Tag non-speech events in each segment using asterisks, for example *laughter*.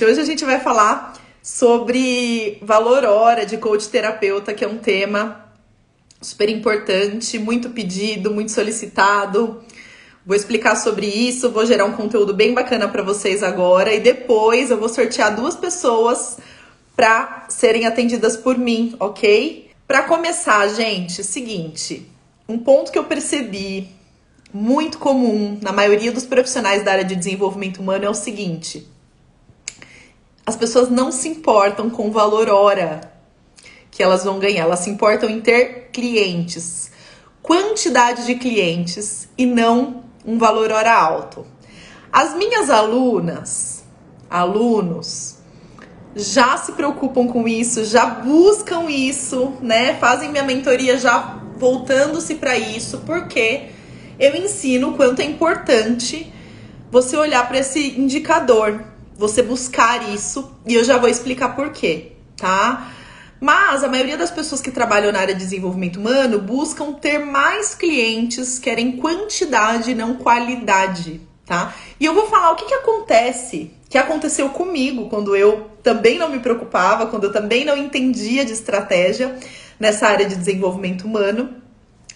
Hoje a gente vai falar sobre valor hora de coach terapeuta, que é um tema super importante, muito pedido, muito solicitado. Vou explicar sobre isso, vou gerar um conteúdo bem bacana para vocês agora e depois eu vou sortear duas pessoas para serem atendidas por mim, ok? Para começar, gente, seguinte, um ponto que eu percebi muito comum na maioria dos profissionais da área de desenvolvimento humano é o seguinte: as pessoas não se importam com o valor hora que elas vão ganhar, elas se importam em ter clientes, quantidade de clientes e não um valor hora alto. As minhas alunas, alunos, já se preocupam com isso, já buscam isso, né? Fazem minha mentoria já voltando-se para isso, porque eu ensino o quanto é importante você olhar para esse indicador, você buscar isso e eu já vou explicar por quê, tá? Mas a maioria das pessoas que trabalham na área de desenvolvimento humano buscam ter mais clientes, querem quantidade, não qualidade, tá? E eu vou falar o que, que acontece, que aconteceu comigo quando eu também não me preocupava, quando eu também não entendia de estratégia nessa área de desenvolvimento humano.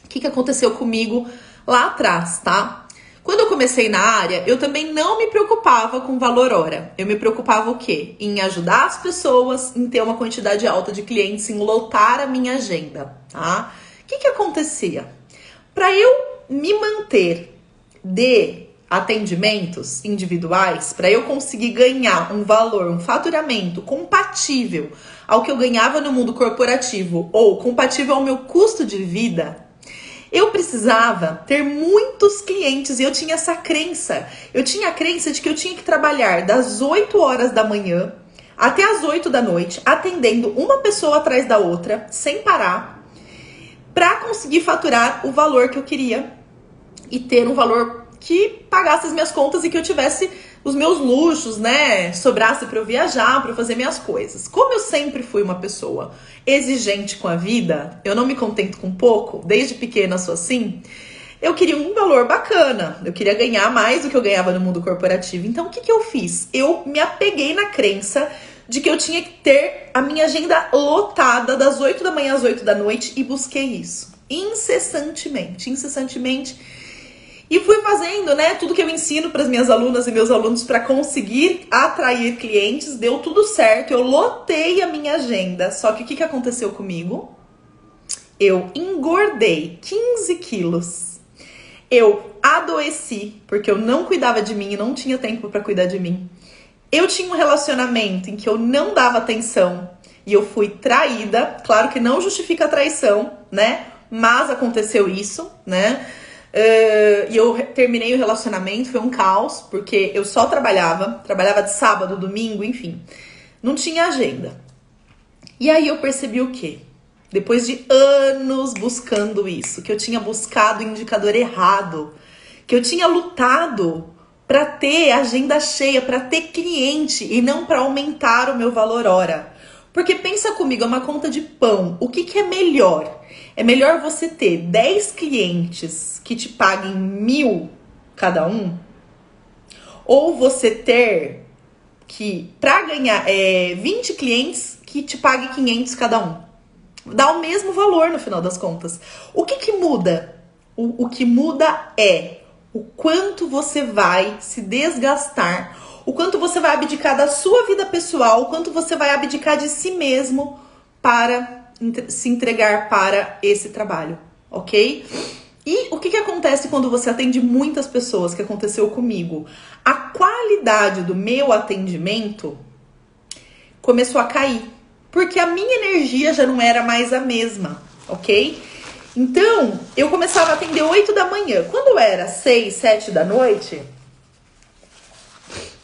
O que, que aconteceu comigo lá atrás, tá? Quando eu comecei na área, eu também não me preocupava com valor hora. Eu me preocupava o quê? Em ajudar as pessoas, em ter uma quantidade alta de clientes, em lotar a minha agenda, tá? O que que acontecia? Para eu me manter de atendimentos individuais, para eu conseguir ganhar um valor, um faturamento compatível ao que eu ganhava no mundo corporativo ou compatível ao meu custo de vida, eu precisava ter muitos clientes e eu tinha essa crença. Eu tinha a crença de que eu tinha que trabalhar das 8 horas da manhã até as 8 da noite, atendendo uma pessoa atrás da outra, sem parar, para conseguir faturar o valor que eu queria e ter um valor que pagasse as minhas contas e que eu tivesse os meus luxos, né? Sobrasse para eu viajar, para fazer minhas coisas. Como eu sempre fui uma pessoa exigente com a vida, eu não me contento com pouco, desde pequena sou assim. Eu queria um valor bacana, eu queria ganhar mais do que eu ganhava no mundo corporativo. Então, o que, que eu fiz? Eu me apeguei na crença de que eu tinha que ter a minha agenda lotada das 8 da manhã às 8 da noite e busquei isso incessantemente, incessantemente e fui fazendo, né, tudo que eu ensino para as minhas alunas e meus alunos para conseguir atrair clientes, deu tudo certo, eu lotei a minha agenda. Só que o que, que aconteceu comigo? Eu engordei 15 quilos. Eu adoeci porque eu não cuidava de mim e não tinha tempo para cuidar de mim. Eu tinha um relacionamento em que eu não dava atenção e eu fui traída. Claro que não justifica a traição, né? Mas aconteceu isso, né? Uh, e eu terminei o relacionamento, foi um caos, porque eu só trabalhava, trabalhava de sábado, domingo, enfim. Não tinha agenda. E aí eu percebi o quê? Depois de anos buscando isso, que eu tinha buscado o indicador errado, que eu tinha lutado para ter agenda cheia, para ter cliente e não para aumentar o meu valor hora. Porque pensa comigo, é uma conta de pão. O que, que é melhor? É melhor você ter 10 clientes que te paguem mil cada um? Ou você ter que, para ganhar é, 20 clientes, que te pague 500 cada um? Dá o mesmo valor no final das contas. O que, que muda? O, o que muda é o quanto você vai se desgastar o quanto você vai abdicar da sua vida pessoal, o quanto você vai abdicar de si mesmo para se entregar para esse trabalho, ok? E o que, que acontece quando você atende muitas pessoas, que aconteceu comigo? A qualidade do meu atendimento começou a cair, porque a minha energia já não era mais a mesma, ok? Então, eu começava a atender 8 da manhã. Quando era 6, 7 da noite,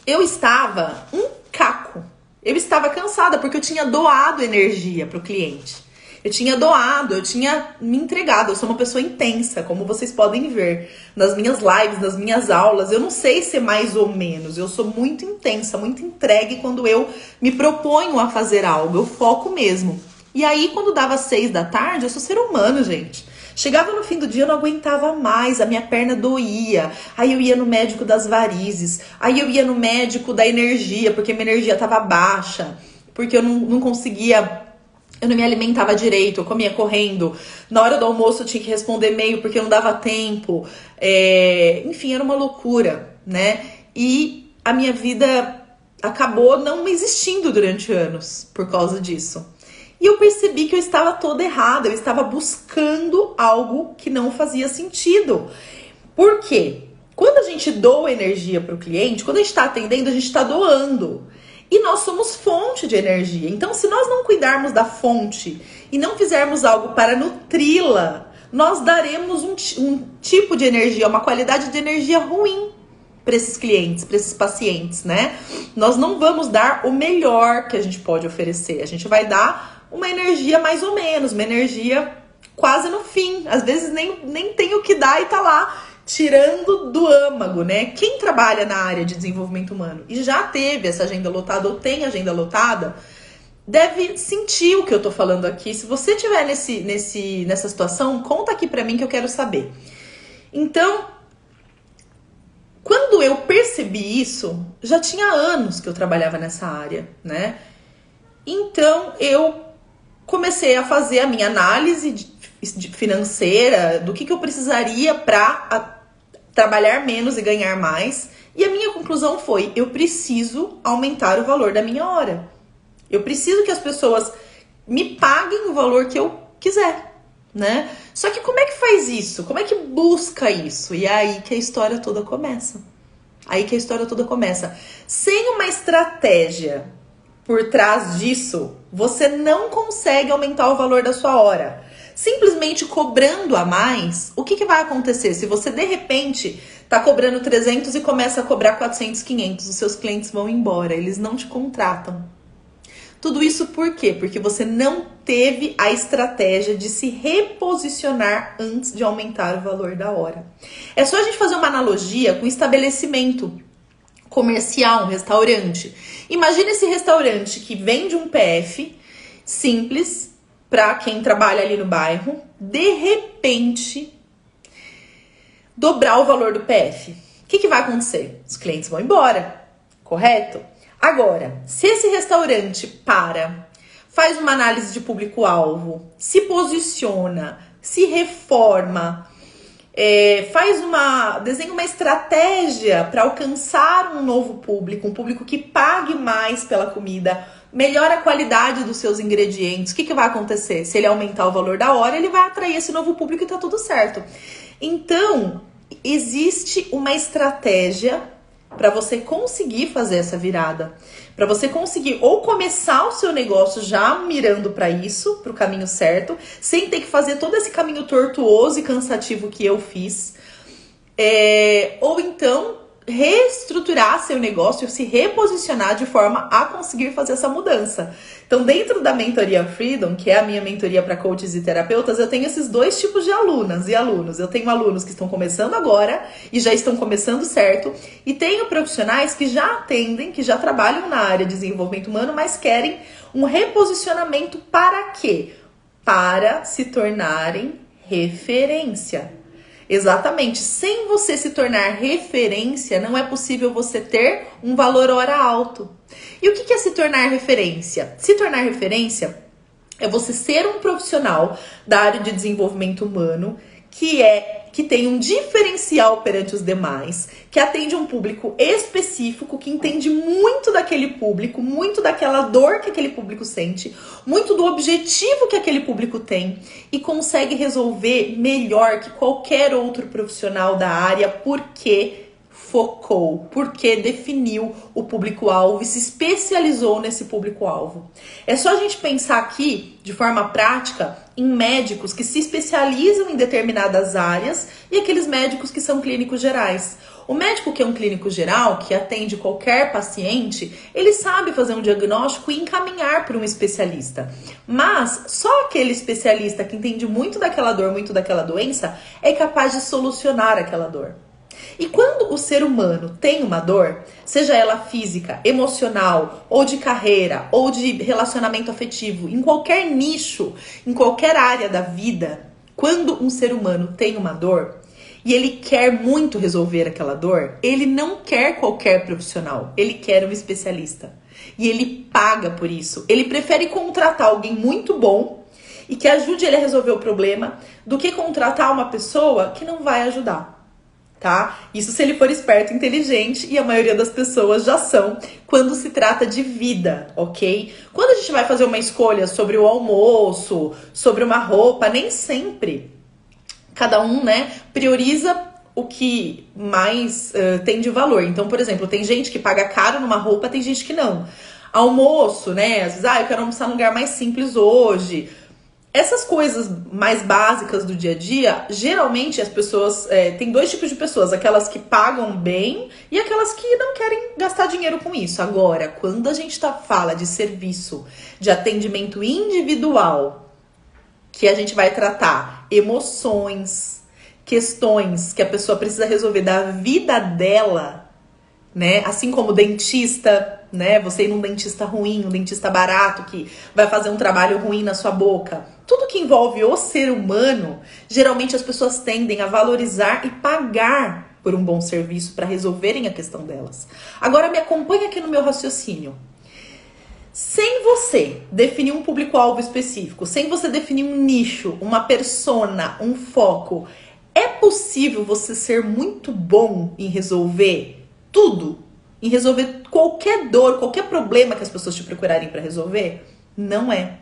eu estava um caco. Eu estava cansada porque eu tinha doado energia para o cliente. Eu tinha doado, eu tinha me entregado. Eu sou uma pessoa intensa, como vocês podem ver nas minhas lives, nas minhas aulas. Eu não sei ser mais ou menos. Eu sou muito intensa, muito entregue quando eu me proponho a fazer algo. Eu foco mesmo. E aí, quando dava seis da tarde, eu sou ser humano, gente. Chegava no fim do dia, eu não aguentava mais, a minha perna doía. Aí eu ia no médico das varizes, aí eu ia no médico da energia, porque minha energia estava baixa, porque eu não, não conseguia eu não me alimentava direito, eu comia correndo. Na hora do almoço eu tinha que responder e-mail porque não dava tempo. É... Enfim, era uma loucura, né? E a minha vida acabou não existindo durante anos por causa disso. E eu percebi que eu estava toda errada, eu estava buscando algo que não fazia sentido. Por quê? Quando a gente doa energia para o cliente, quando a gente está atendendo, a gente está doando. E nós somos fonte de energia. Então, se nós não cuidarmos da fonte e não fizermos algo para nutri-la, nós daremos um, um, tipo de energia, uma qualidade de energia ruim para esses clientes, para esses pacientes, né? Nós não vamos dar o melhor que a gente pode oferecer. A gente vai dar uma energia mais ou menos, uma energia quase no fim. Às vezes nem, nem tem o que dar e tá lá tirando do âmago, né? Quem trabalha na área de desenvolvimento humano e já teve essa agenda lotada ou tem agenda lotada, deve sentir o que eu tô falando aqui. Se você tiver nesse, nesse, nessa situação, conta aqui para mim que eu quero saber. Então, quando eu percebi isso, já tinha anos que eu trabalhava nessa área, né? Então eu comecei a fazer a minha análise financeira do que, que eu precisaria para trabalhar menos e ganhar mais. E a minha conclusão foi: eu preciso aumentar o valor da minha hora. Eu preciso que as pessoas me paguem o valor que eu quiser, né? Só que como é que faz isso? Como é que busca isso? E é aí que a história toda começa. Aí que a história toda começa. Sem uma estratégia por trás disso, você não consegue aumentar o valor da sua hora simplesmente cobrando a mais, o que, que vai acontecer? Se você de repente tá cobrando 300 e começa a cobrar 400, 500, os seus clientes vão embora, eles não te contratam. Tudo isso por quê? Porque você não teve a estratégia de se reposicionar antes de aumentar o valor da hora. É só a gente fazer uma analogia com estabelecimento comercial, um restaurante. Imagina esse restaurante que vende um PF simples, para quem trabalha ali no bairro, de repente dobrar o valor do PF. O que, que vai acontecer? Os clientes vão embora, correto? Agora, se esse restaurante para, faz uma análise de público-alvo, se posiciona, se reforma, é, faz uma. desenha uma estratégia para alcançar um novo público, um público que pague mais pela comida, melhora a qualidade dos seus ingredientes. O que, que vai acontecer? Se ele aumentar o valor da hora, ele vai atrair esse novo público e tá tudo certo. Então, existe uma estratégia para você conseguir fazer essa virada, para você conseguir ou começar o seu negócio já mirando para isso, para o caminho certo, sem ter que fazer todo esse caminho tortuoso e cansativo que eu fiz, é, ou então reestruturar seu negócio, se reposicionar de forma a conseguir fazer essa mudança. Então, dentro da mentoria Freedom, que é a minha mentoria para coaches e terapeutas, eu tenho esses dois tipos de alunas e alunos. Eu tenho alunos que estão começando agora e já estão começando certo, e tenho profissionais que já atendem, que já trabalham na área de desenvolvimento humano, mas querem um reposicionamento para quê? Para se tornarem referência. Exatamente. Sem você se tornar referência, não é possível você ter um valor hora alto. E o que é se tornar referência? Se tornar referência é você ser um profissional da área de desenvolvimento humano que é que tem um diferencial perante os demais, que atende um público específico, que entende muito daquele público, muito daquela dor que aquele público sente, muito do objetivo que aquele público tem e consegue resolver melhor que qualquer outro profissional da área, porque focou, porque definiu o público-alvo e se especializou nesse público-alvo. É só a gente pensar aqui, de forma prática, em médicos que se especializam em determinadas áreas e aqueles médicos que são clínicos gerais. O médico que é um clínico geral, que atende qualquer paciente, ele sabe fazer um diagnóstico e encaminhar para um especialista. Mas só aquele especialista que entende muito daquela dor, muito daquela doença, é capaz de solucionar aquela dor. E quando o ser humano tem uma dor, seja ela física, emocional, ou de carreira, ou de relacionamento afetivo, em qualquer nicho, em qualquer área da vida, quando um ser humano tem uma dor e ele quer muito resolver aquela dor, ele não quer qualquer profissional, ele quer um especialista. E ele paga por isso. Ele prefere contratar alguém muito bom e que ajude ele a resolver o problema do que contratar uma pessoa que não vai ajudar tá? Isso se ele for esperto, inteligente e a maioria das pessoas já são quando se trata de vida, ok? Quando a gente vai fazer uma escolha sobre o almoço, sobre uma roupa, nem sempre cada um, né, prioriza o que mais uh, tem de valor. Então, por exemplo, tem gente que paga caro numa roupa, tem gente que não. Almoço, né? Às vezes, ah, eu quero almoçar num lugar mais simples hoje essas coisas mais básicas do dia a dia, geralmente as pessoas. É, tem dois tipos de pessoas: aquelas que pagam bem e aquelas que não querem gastar dinheiro com isso. Agora, quando a gente tá, fala de serviço, de atendimento individual, que a gente vai tratar emoções, questões que a pessoa precisa resolver da vida dela, né? Assim como dentista, né? Você ir num dentista ruim, um dentista barato que vai fazer um trabalho ruim na sua boca. Tudo que envolve o ser humano, geralmente as pessoas tendem a valorizar e pagar por um bom serviço para resolverem a questão delas. Agora me acompanha aqui no meu raciocínio. Sem você definir um público-alvo específico, sem você definir um nicho, uma persona, um foco, é possível você ser muito bom em resolver tudo em resolver qualquer dor, qualquer problema que as pessoas te procurarem para resolver? Não é.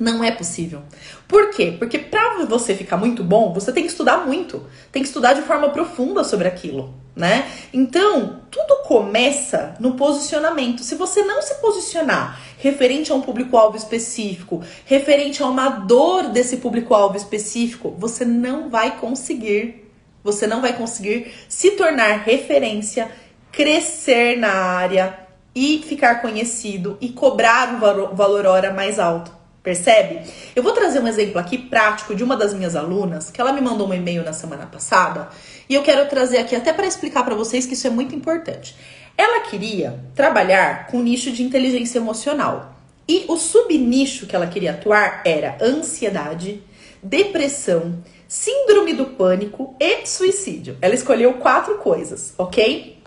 Não é possível. Por quê? Porque para você ficar muito bom, você tem que estudar muito, tem que estudar de forma profunda sobre aquilo, né? Então, tudo começa no posicionamento. Se você não se posicionar referente a um público-alvo específico, referente a uma dor desse público-alvo específico, você não vai conseguir, você não vai conseguir se tornar referência crescer na área e ficar conhecido e cobrar um valor hora mais alto. Percebe? Eu vou trazer um exemplo aqui prático de uma das minhas alunas, que ela me mandou um e-mail na semana passada, e eu quero trazer aqui até para explicar para vocês que isso é muito importante. Ela queria trabalhar com nicho de inteligência emocional. E o subnicho que ela queria atuar era ansiedade, depressão, síndrome do pânico e suicídio. Ela escolheu quatro coisas, ok?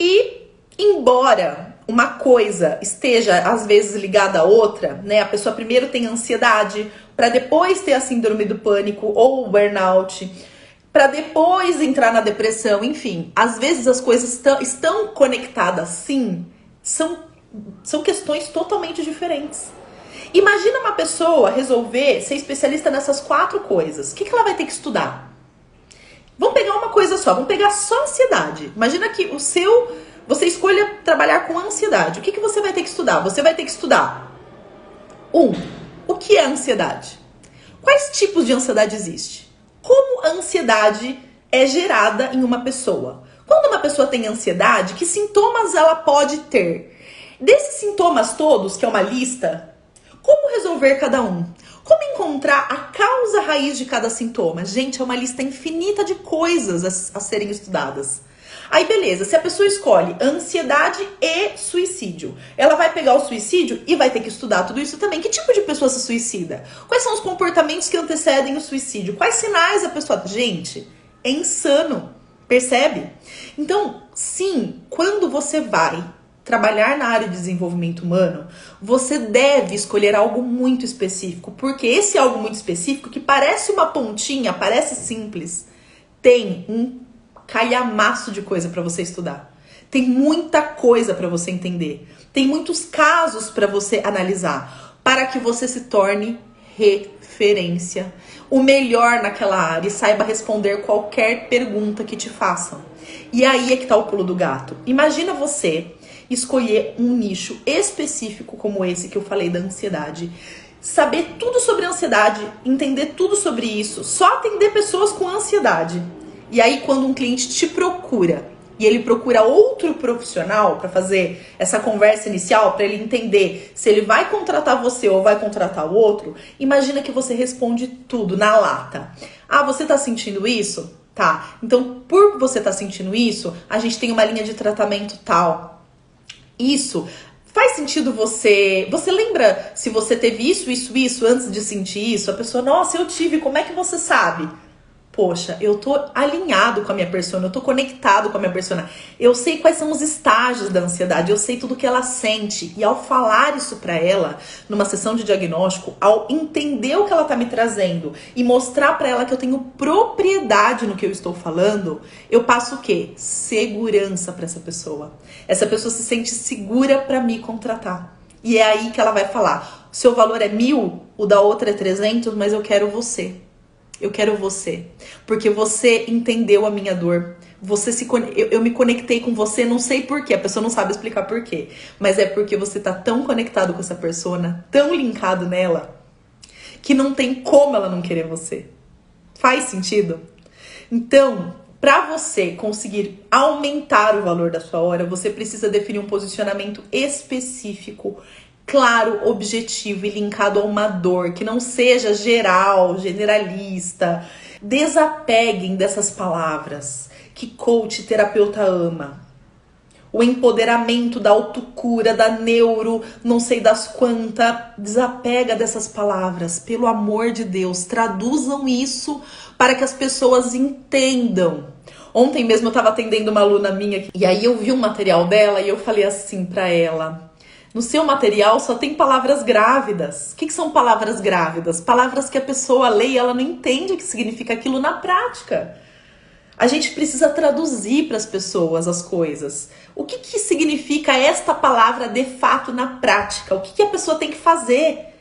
E embora uma coisa esteja às vezes ligada à outra, né? A pessoa primeiro tem ansiedade, para depois ter a síndrome do pânico ou o burnout, para depois entrar na depressão, enfim, às vezes as coisas estão conectadas, sim, são, são questões totalmente diferentes. Imagina uma pessoa resolver ser especialista nessas quatro coisas. O que, que ela vai ter que estudar? Vamos pegar uma coisa só, vamos pegar só ansiedade. Imagina que o seu. Você escolha trabalhar com ansiedade. O que, que você vai ter que estudar? Você vai ter que estudar. Um, o que é ansiedade? Quais tipos de ansiedade existe? Como a ansiedade é gerada em uma pessoa? Quando uma pessoa tem ansiedade, que sintomas ela pode ter? Desses sintomas todos, que é uma lista, como resolver cada um? Como encontrar a causa raiz de cada sintoma? Gente, é uma lista infinita de coisas a, a serem estudadas. Aí, beleza, se a pessoa escolhe ansiedade e suicídio, ela vai pegar o suicídio e vai ter que estudar tudo isso também. Que tipo de pessoa se suicida? Quais são os comportamentos que antecedem o suicídio? Quais sinais a pessoa. Gente, é insano, percebe? Então, sim, quando você vai trabalhar na área de desenvolvimento humano, você deve escolher algo muito específico, porque esse algo muito específico, que parece uma pontinha, parece simples, tem um calhamaço de coisa para você estudar. Tem muita coisa para você entender. Tem muitos casos para você analisar, para que você se torne referência, o melhor naquela área e saiba responder qualquer pergunta que te façam. E aí é que tá o pulo do gato. Imagina você escolher um nicho específico como esse que eu falei da ansiedade. Saber tudo sobre ansiedade, entender tudo sobre isso, só atender pessoas com ansiedade. E aí, quando um cliente te procura e ele procura outro profissional para fazer essa conversa inicial, para ele entender se ele vai contratar você ou vai contratar o outro, imagina que você responde tudo na lata. Ah, você tá sentindo isso? Tá. Então, por você tá sentindo isso, a gente tem uma linha de tratamento tal. Isso Faz sentido você. Você lembra se você teve isso, isso, isso antes de sentir isso? A pessoa, nossa, eu tive, como é que você sabe? Poxa, eu tô alinhado com a minha persona, eu tô conectado com a minha persona. Eu sei quais são os estágios da ansiedade, eu sei tudo que ela sente. E ao falar isso para ela numa sessão de diagnóstico, ao entender o que ela tá me trazendo e mostrar para ela que eu tenho propriedade no que eu estou falando, eu passo o quê? Segurança para essa pessoa. Essa pessoa se sente segura para me contratar. E é aí que ela vai falar: seu valor é mil, o da outra é 300, mas eu quero você. Eu quero você. Porque você entendeu a minha dor. Você se eu, eu me conectei com você, não sei porquê, a pessoa não sabe explicar porquê. Mas é porque você tá tão conectado com essa persona, tão linkado nela, que não tem como ela não querer você. Faz sentido? Então, para você conseguir aumentar o valor da sua hora, você precisa definir um posicionamento específico claro, objetivo e linkado a uma dor, que não seja geral, generalista. Desapeguem dessas palavras que coach terapeuta ama. O empoderamento da autocura, da neuro, não sei das quantas. Desapega dessas palavras, pelo amor de Deus. Traduzam isso para que as pessoas entendam. Ontem mesmo eu estava atendendo uma aluna minha e aí eu vi um material dela e eu falei assim para ela: no seu material só tem palavras grávidas. O que, que, são palavras grávidas? Palavras que a pessoa lê e ela não entende o que significa aquilo na prática. A gente precisa traduzir para as pessoas as coisas. O que, que significa esta palavra de fato na prática? O que, que a pessoa tem que fazer?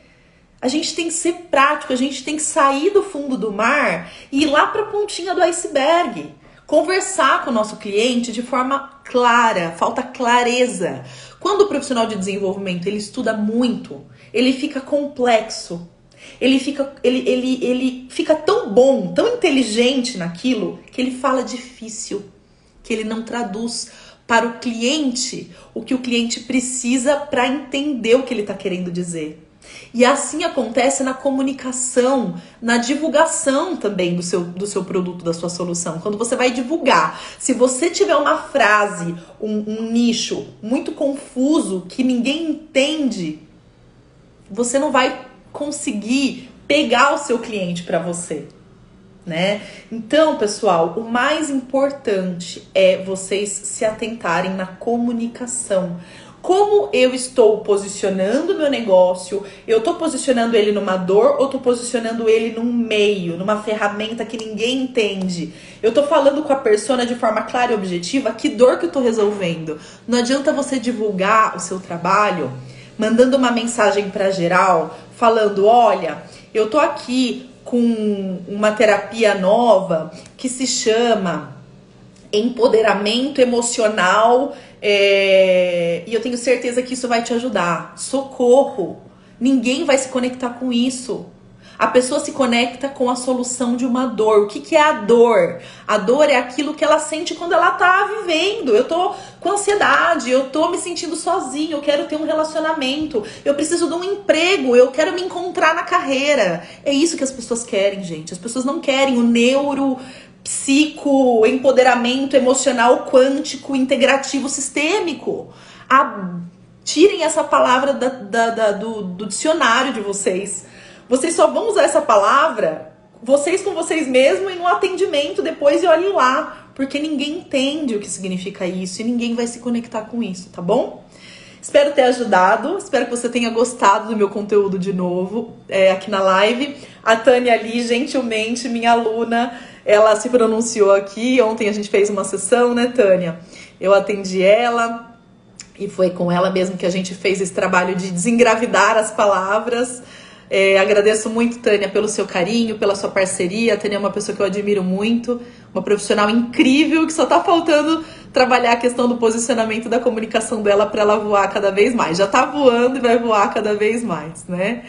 A gente tem que ser prático, a gente tem que sair do fundo do mar e ir lá para a pontinha do iceberg. Conversar com o nosso cliente de forma clara, falta clareza. Quando o profissional de desenvolvimento ele estuda muito, ele fica complexo. Ele fica, ele, ele, ele fica tão bom, tão inteligente naquilo, que ele fala difícil, que ele não traduz para o cliente o que o cliente precisa para entender o que ele está querendo dizer. E assim acontece na comunicação, na divulgação também do seu, do seu produto, da sua solução. Quando você vai divulgar, se você tiver uma frase, um, um nicho muito confuso que ninguém entende, você não vai conseguir pegar o seu cliente para você. Né? Então, pessoal, o mais importante é vocês se atentarem na comunicação como eu estou posicionando meu negócio, eu estou posicionando ele numa dor ou estou posicionando ele num meio, numa ferramenta que ninguém entende. Eu estou falando com a persona de forma clara e objetiva que dor que eu estou resolvendo. Não adianta você divulgar o seu trabalho mandando uma mensagem para geral, falando: olha, eu tô aqui com uma terapia nova que se chama empoderamento emocional é, e eu tenho certeza que isso vai te ajudar. Socorro! Ninguém vai se conectar com isso. A pessoa se conecta com a solução de uma dor. O que, que é a dor? A dor é aquilo que ela sente quando ela tá vivendo. Eu tô com ansiedade, eu tô me sentindo sozinho, eu quero ter um relacionamento, eu preciso de um emprego, eu quero me encontrar na carreira. É isso que as pessoas querem, gente. As pessoas não querem o neuro psico, empoderamento emocional quântico, integrativo, sistêmico. A, tirem essa palavra da, da, da, do, do dicionário de vocês. Vocês só vão usar essa palavra vocês com vocês mesmos e no atendimento depois e olhem lá, porque ninguém entende o que significa isso e ninguém vai se conectar com isso, tá bom? Espero ter ajudado, espero que você tenha gostado do meu conteúdo de novo é, aqui na live. A Tânia ali, gentilmente, minha aluna, ela se pronunciou aqui. Ontem a gente fez uma sessão, né, Tânia? Eu atendi ela e foi com ela mesmo que a gente fez esse trabalho de desengravidar as palavras. É, agradeço muito, Tânia, pelo seu carinho, pela sua parceria. A Tânia é uma pessoa que eu admiro muito, uma profissional incrível que só tá faltando trabalhar a questão do posicionamento da comunicação dela para ela voar cada vez mais. Já tá voando e vai voar cada vez mais, né?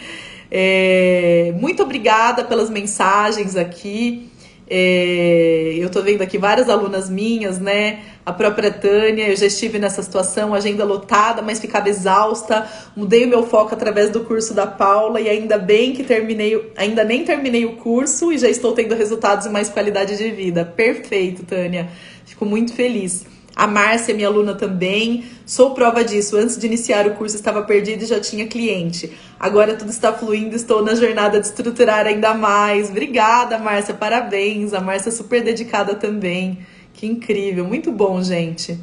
É, muito obrigada pelas mensagens aqui. É, eu tô vendo aqui várias alunas minhas, né? A própria Tânia, eu já estive nessa situação, agenda lotada, mas ficava exausta. Mudei o meu foco através do curso da Paula e ainda bem que terminei, ainda nem terminei o curso e já estou tendo resultados e mais qualidade de vida. Perfeito, Tânia. Fico muito feliz. A Márcia, minha aluna também. Sou prova disso. Antes de iniciar o curso estava perdido e já tinha cliente. Agora tudo está fluindo, estou na jornada de estruturar ainda mais. Obrigada, Márcia. Parabéns. A Márcia é super dedicada também. Que incrível. Muito bom, gente.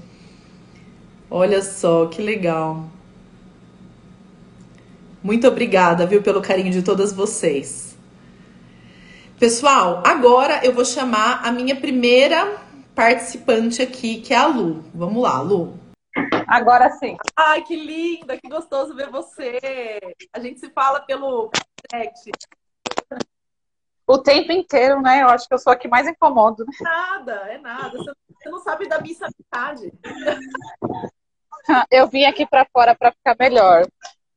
Olha só, que legal. Muito obrigada, viu, pelo carinho de todas vocês. Pessoal, agora eu vou chamar a minha primeira participante aqui, que é a Lu. Vamos lá, Lu. Agora sim. Ai, que linda, que gostoso ver você. A gente se fala pelo direct. O tempo inteiro, né? Eu acho que eu sou a que mais incomodo. Né? Nada, é nada. Você não sabe da minha amizade. *laughs* Eu vim aqui para fora para ficar melhor.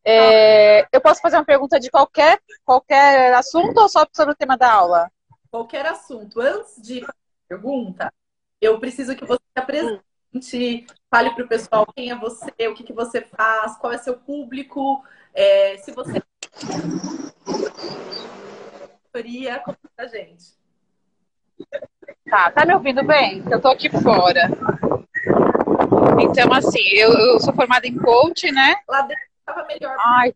É, eu posso fazer uma pergunta de qualquer, qualquer assunto ou só sobre o tema da aula? Qualquer assunto. Antes de fazer a pergunta, eu preciso que você se apresente, fale para o pessoal quem é você, o que, que você faz, qual é seu público, é, se você conta pra gente. Tá, tá me ouvindo bem? Eu tô aqui fora. Então, assim, eu, eu sou formada em coach, né? Lá dentro tava melhor. Ai.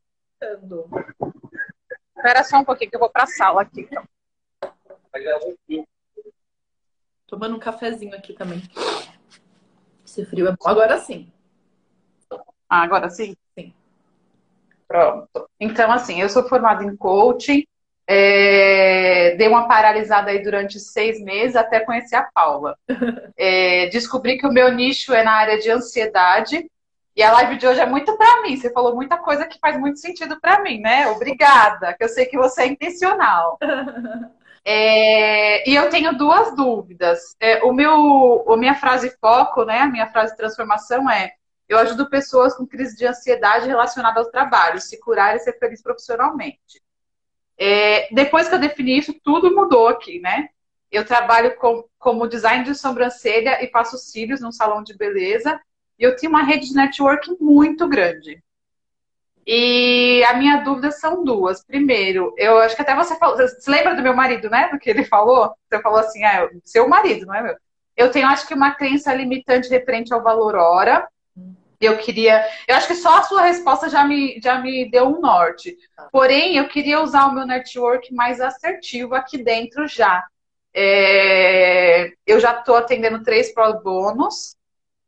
Espera só um pouquinho que eu vou pra sala aqui. Então. Tomando um cafezinho aqui também. Esse frio é bom. Agora sim. Ah, agora sim? Sim. Pronto. Então, assim, eu sou formada em coaching. É, dei uma paralisada aí durante seis meses até conhecer a Paula. *laughs* É, descobri que o meu nicho é na área de ansiedade. E a live de hoje é muito para mim. Você falou muita coisa que faz muito sentido para mim, né? Obrigada, que eu sei que você é intencional. *laughs* É, e eu tenho duas dúvidas. É, o meu, a minha frase foco, né? A minha frase transformação é: eu ajudo pessoas com crise de ansiedade relacionada ao trabalho, se curar e ser feliz profissionalmente. É, depois que eu defini isso, tudo mudou aqui, né? Eu trabalho com, como design de sobrancelha e faço cílios num salão de beleza. E eu tinha uma rede de networking muito grande. E a minha dúvida são duas. Primeiro, eu acho que até você falou. Você lembra do meu marido, né? Do que ele falou? Você falou assim, ah, seu marido, não é meu? Eu tenho, acho que, uma crença limitante referente ao valor hora. Eu queria. Eu acho que só a sua resposta já me, já me deu um norte. Porém, eu queria usar o meu network mais assertivo aqui dentro já. É... eu já estou atendendo três pro bônus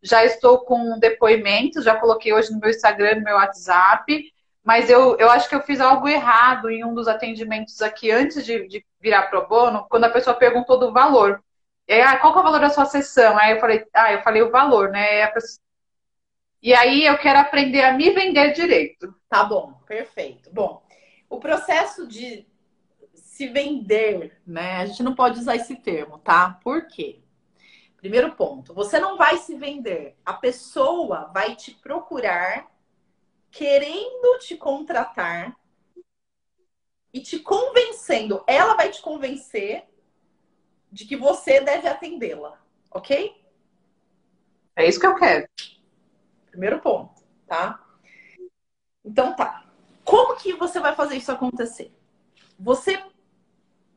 já estou com depoimentos, já coloquei hoje no meu Instagram, no meu WhatsApp, mas eu, eu acho que eu fiz algo errado em um dos atendimentos aqui antes de, de virar pro bono, quando a pessoa perguntou do valor. É, ah, qual é o valor da sua sessão? Aí eu falei, ah, eu falei o valor, né? E aí eu quero aprender a me vender direito. Tá bom, perfeito. Bom, o processo de se vender, né? A gente não pode usar esse termo, tá? Por quê? Primeiro ponto, você não vai se vender. A pessoa vai te procurar querendo te contratar e te convencendo. Ela vai te convencer de que você deve atendê-la, ok? É isso que eu quero. Primeiro ponto, tá? Então tá. Como que você vai fazer isso acontecer? Você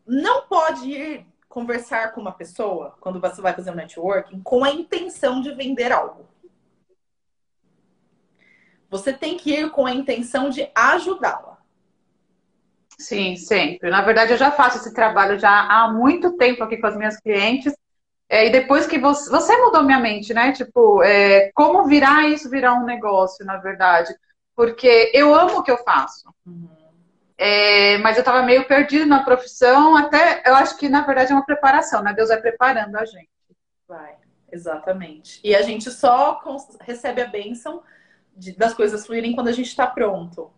não pode ir conversar com uma pessoa, quando você vai fazer um networking, com a intenção de vender algo. Você tem que ir com a intenção de ajudá-la. Sim, sempre. Na verdade, eu já faço esse trabalho já há muito tempo aqui com as minhas clientes. É, e depois que você, você mudou minha mente, né? Tipo, é, como virar isso virar um negócio, na verdade. Porque eu amo o que eu faço. Uhum. É, mas eu estava meio perdido na profissão, até eu acho que na verdade é uma preparação, né? Deus vai preparando a gente. Vai, exatamente. E a gente só recebe a bênção de, das coisas fluírem quando a gente está pronto.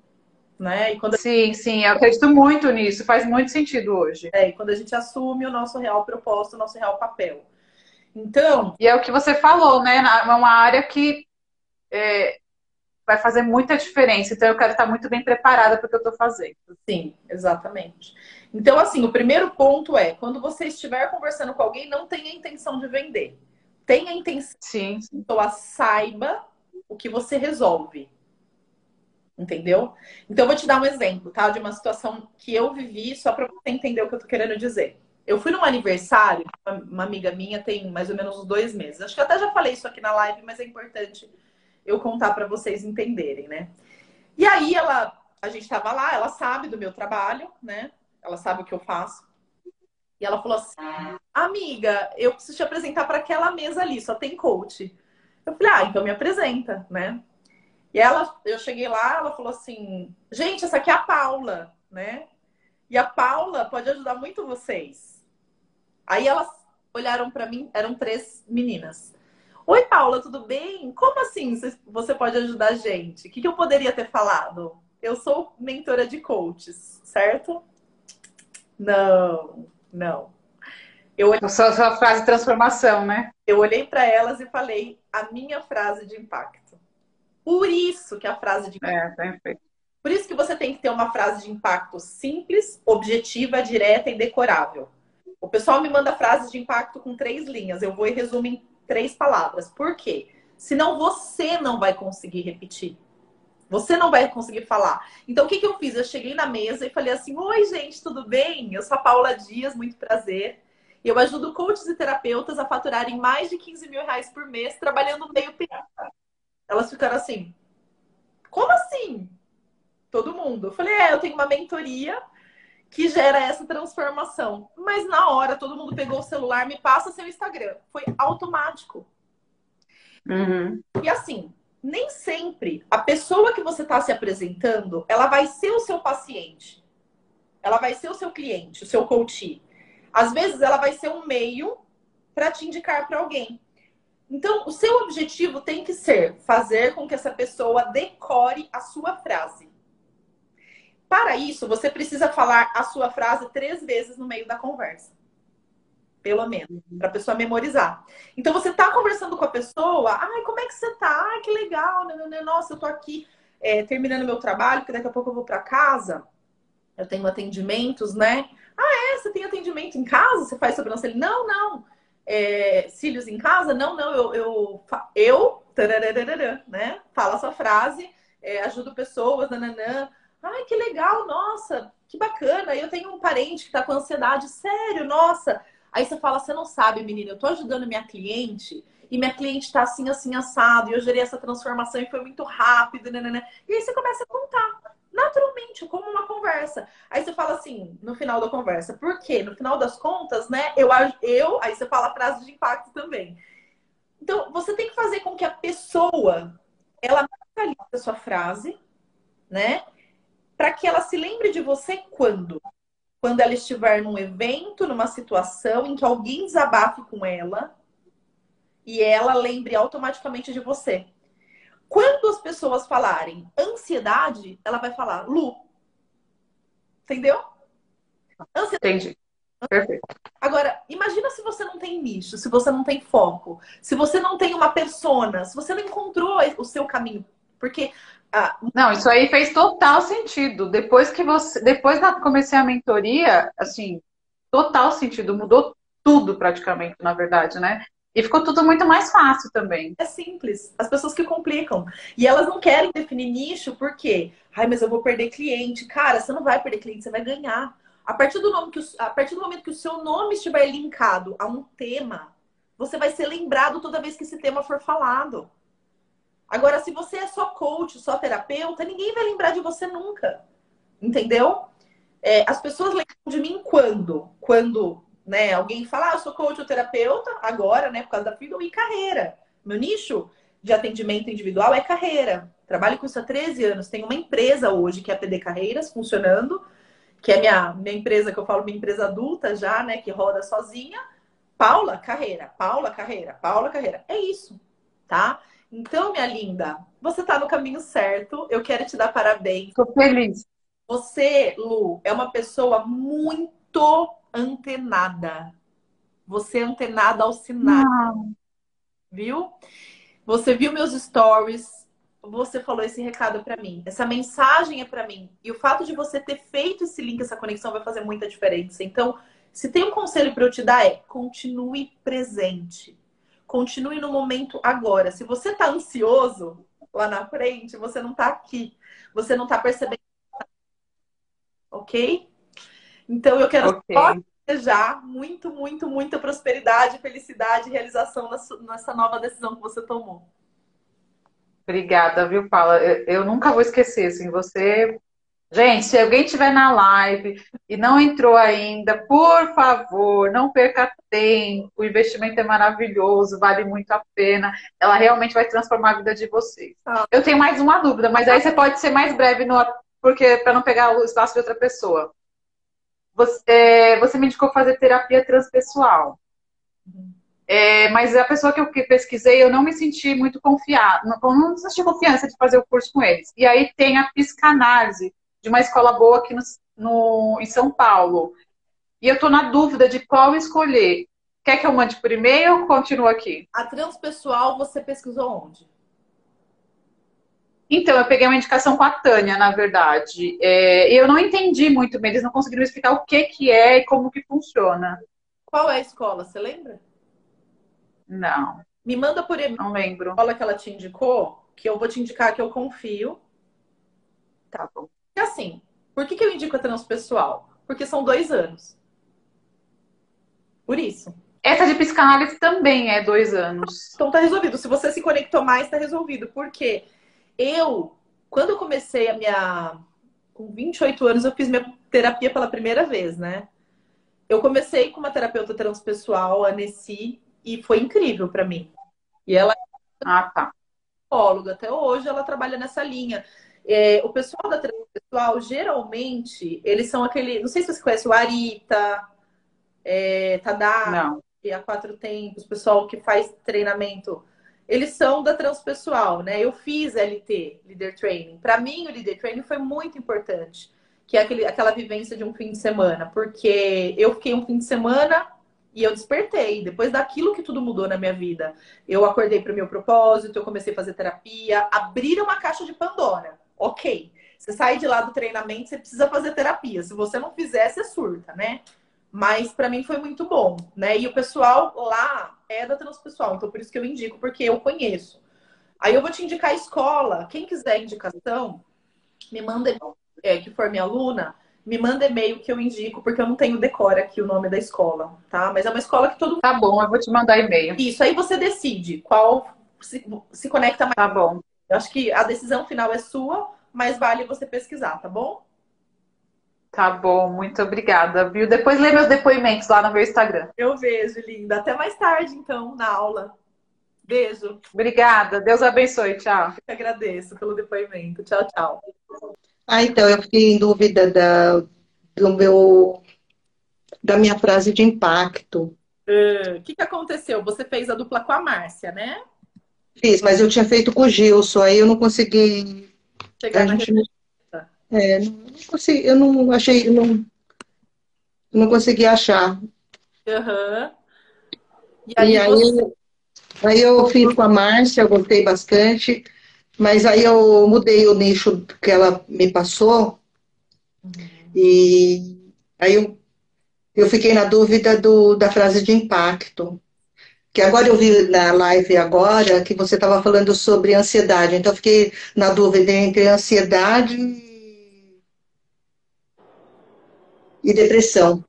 Né? E quando sim, sim, eu acredito muito nisso, faz muito sentido hoje. É, e quando a gente assume o nosso real propósito, o nosso real papel. Então. E é o que você falou, né? É uma área que é, vai fazer muita diferença. Então eu quero estar muito bem preparada para o que eu estou fazendo. Sim, exatamente. Então, assim, o primeiro ponto é quando você estiver conversando com alguém, não tenha a intenção de vender. Tenha a intenção sim, sim. Então, saiba o que você resolve. Entendeu? Então, eu vou te dar um exemplo, tá? De uma situação que eu vivi, só para você entender o que eu tô querendo dizer. Eu fui num aniversário, uma amiga minha tem mais ou menos uns dois meses. Acho que eu até já falei isso aqui na live, mas é importante eu contar para vocês entenderem, né? E aí ela, a gente tava lá, ela sabe do meu trabalho, né? Ela sabe o que eu faço. E ela falou assim: Amiga, eu preciso te apresentar para aquela mesa ali, só tem coach. Eu falei: Ah, então me apresenta, né? E ela, eu cheguei lá, ela falou assim: Gente, essa aqui é a Paula, né? E a Paula pode ajudar muito vocês. Aí elas olharam para mim, eram três meninas. Oi, Paula, tudo bem? Como assim você pode ajudar a gente? O que eu poderia ter falado? Eu sou mentora de coaches, certo? Não, não. Eu olhei... Só sua frase de transformação, né? Eu olhei para elas e falei a minha frase de impacto. Por isso que a frase de impacto. É, perfeito. Por isso que você tem que ter uma frase de impacto simples, objetiva, direta e decorável. O pessoal me manda frases de impacto com três linhas. Eu vou e resumo em três palavras. Por quê? Senão você não vai conseguir repetir. Você não vai conseguir falar. Então, o que, que eu fiz? Eu cheguei na mesa e falei assim: Oi, gente, tudo bem? Eu sou a Paula Dias, muito prazer. Eu ajudo coaches e terapeutas a faturarem mais de 15 mil reais por mês trabalhando meio período. Elas ficaram assim: Como assim? Todo mundo. Eu falei: É, eu tenho uma mentoria que gera essa transformação. Mas na hora, todo mundo pegou o celular, me passa seu Instagram. Foi automático. Uhum. E assim, nem sempre a pessoa que você está se apresentando, ela vai ser o seu paciente. Ela vai ser o seu cliente, o seu coach. Às vezes ela vai ser um meio para te indicar para alguém. Então, o seu objetivo tem que ser fazer com que essa pessoa decore a sua frase. Para isso, você precisa falar a sua frase três vezes no meio da conversa. Pelo menos, para a pessoa memorizar. Então, você está conversando com a pessoa, ai, como é que você está? Ai, que legal, nossa, eu estou aqui é, terminando meu trabalho, porque daqui a pouco eu vou para casa. Eu tenho atendimentos, né? Ah, é? Você tem atendimento em casa? Você faz sobrancelha? Não, não. É, cílios em casa? Não, não. Eu, eu, eu né? Fala a sua frase, é, ajudo pessoas, nananã. Ai, que legal, nossa, que bacana. Eu tenho um parente que está com ansiedade, sério, nossa. Aí você fala, você não sabe, menina, eu tô ajudando minha cliente e minha cliente está assim, assim, assado, e eu gerei essa transformação e foi muito rápido, né, né, né. E aí você começa a contar, naturalmente, como uma conversa. Aí você fala assim, no final da conversa, por quê? No final das contas, né, eu, eu aí você fala a frase de impacto também. Então, você tem que fazer com que a pessoa, ela mentalize a sua frase, né? Para que ela se lembre de você quando? Quando ela estiver num evento, numa situação em que alguém desabafe com ela e ela lembre automaticamente de você. Quando as pessoas falarem ansiedade, ela vai falar Lu. Entendeu? Ansiedade. Entendi. Perfeito. Agora, imagina se você não tem nicho, se você não tem foco, se você não tem uma persona, se você não encontrou o seu caminho. Porque ah, não, isso aí fez total sentido. Depois que você, depois da comecei a mentoria, assim, total sentido, mudou tudo praticamente, na verdade, né? E ficou tudo muito mais fácil também. É simples. As pessoas que complicam. E elas não querem definir nicho, por quê? Ai, mas eu vou perder cliente. Cara, você não vai perder cliente, você vai ganhar. A partir do, nome que o, a partir do momento que o seu nome estiver linkado a um tema, você vai ser lembrado toda vez que esse tema for falado. Agora, se você é só coach, só terapeuta, ninguém vai lembrar de você nunca. Entendeu? É, as pessoas lembram de mim quando? Quando né, alguém fala, ah, eu sou coach ou terapeuta, agora, né, por causa da Freedom, e carreira. Meu nicho de atendimento individual é carreira. Trabalho com isso há 13 anos. Tenho uma empresa hoje, que é a PD Carreiras, funcionando, que é minha, minha empresa, que eu falo minha empresa adulta já, né, que roda sozinha. Paula, carreira. Paula, carreira. Paula, carreira. É isso, tá? Então, minha linda, você está no caminho certo. Eu quero te dar parabéns. Estou feliz. Você, Lu, é uma pessoa muito antenada. Você é antenada ao sinal. Não. Viu? Você viu meus stories. Você falou esse recado para mim. Essa mensagem é para mim. E o fato de você ter feito esse link, essa conexão vai fazer muita diferença. Então, se tem um conselho para eu te dar é: continue presente continue no momento agora. Se você está ansioso lá na frente, você não está aqui. Você não está percebendo. Ok? Então eu quero okay. desejar muito, muito, muita prosperidade, felicidade e realização nessa nova decisão que você tomou. Obrigada, viu, Paula? Eu, eu, nunca vou esquecer, assim, você... Gente, se alguém estiver na live e não entrou ainda, por favor, não perca tempo. O investimento é maravilhoso, vale muito a pena. Ela realmente vai transformar a vida de vocês. Ah. Eu tenho mais uma dúvida, mas aí você pode ser mais breve, no, porque para não pegar o espaço de outra pessoa. Você, é, você me indicou fazer terapia transpessoal. É, mas a pessoa que eu pesquisei, eu não me senti muito confiada, não, não senti confiança de fazer o curso com eles. E aí tem a psicanálise, de uma escola boa aqui no, no em São Paulo. E eu estou na dúvida de qual escolher. Quer que eu mande por e-mail ou continuo aqui? A transpessoal você pesquisou onde? Então, eu peguei uma indicação com a Tânia, na verdade. É, eu não entendi muito bem, eles não conseguiram explicar o que, que é e como que funciona. Qual é a escola, você lembra? Não. Me manda por e-mail. Não lembro. A escola que ela te indicou, que eu vou te indicar que eu confio. Tá bom. E assim, por que, que eu indico a transpessoal? Porque são dois anos. Por isso. Essa de psicanálise também é dois anos. Então tá resolvido. Se você se conectou mais, tá resolvido. Por quê? Eu, quando eu comecei a minha. Com 28 anos, eu fiz minha terapia pela primeira vez, né? Eu comecei com uma terapeuta transpessoal, a Nessi, e foi incrível para mim. E ela ah, tá. psicóloga até hoje, ela trabalha nessa linha. É, o pessoal da transpessoal, geralmente, eles são aquele. Não sei se você conhece o Arita, é, Tadá, e a Quatro Tempos, o pessoal que faz treinamento. Eles são da transpessoal, né? Eu fiz LT, Leader Training. Para mim, o Leader Training foi muito importante, que é aquele, aquela vivência de um fim de semana, porque eu fiquei um fim de semana e eu despertei. Depois daquilo que tudo mudou na minha vida, eu acordei para o meu propósito, eu comecei a fazer terapia, abrir uma caixa de Pandora. Ok. Você sai de lá do treinamento, você precisa fazer terapia. Se você não fizer, você surta, né? Mas para mim foi muito bom, né? E o pessoal lá é da transpessoal, então por isso que eu indico, porque eu conheço. Aí eu vou te indicar a escola. Quem quiser indicação, me manda é, que for minha aluna, me manda e-mail que eu indico, porque eu não tenho decora aqui o nome da escola, tá? Mas é uma escola que todo mundo. Tá bom, eu vou te mandar e-mail. Isso, aí você decide qual se, se conecta mais. Tá bom. Eu acho que a decisão final é sua, mas vale você pesquisar, tá bom? Tá bom, muito obrigada, viu? Depois lê meus depoimentos lá no meu Instagram. Eu vejo, linda. Até mais tarde, então, na aula. Beijo. Obrigada. Deus abençoe. Tchau. Eu agradeço pelo depoimento. Tchau, tchau. Ah, então, eu fiquei em dúvida da, do meu, da minha frase de impacto. O uh, que, que aconteceu? Você fez a dupla com a Márcia, né? Fiz, mas eu tinha feito com o Gilson, aí eu não consegui. Chegar a na gente, É, não, consegui, eu não achei, eu não, não consegui achar. Uhum. E aí, e aí, você... aí eu fiz com a Márcia, eu gostei bastante. Mas aí eu mudei o nicho que ela me passou. Uhum. E aí eu, eu fiquei na dúvida do, da frase de impacto. Que agora eu vi na live agora que você estava falando sobre ansiedade. Então eu fiquei na dúvida entre ansiedade e depressão.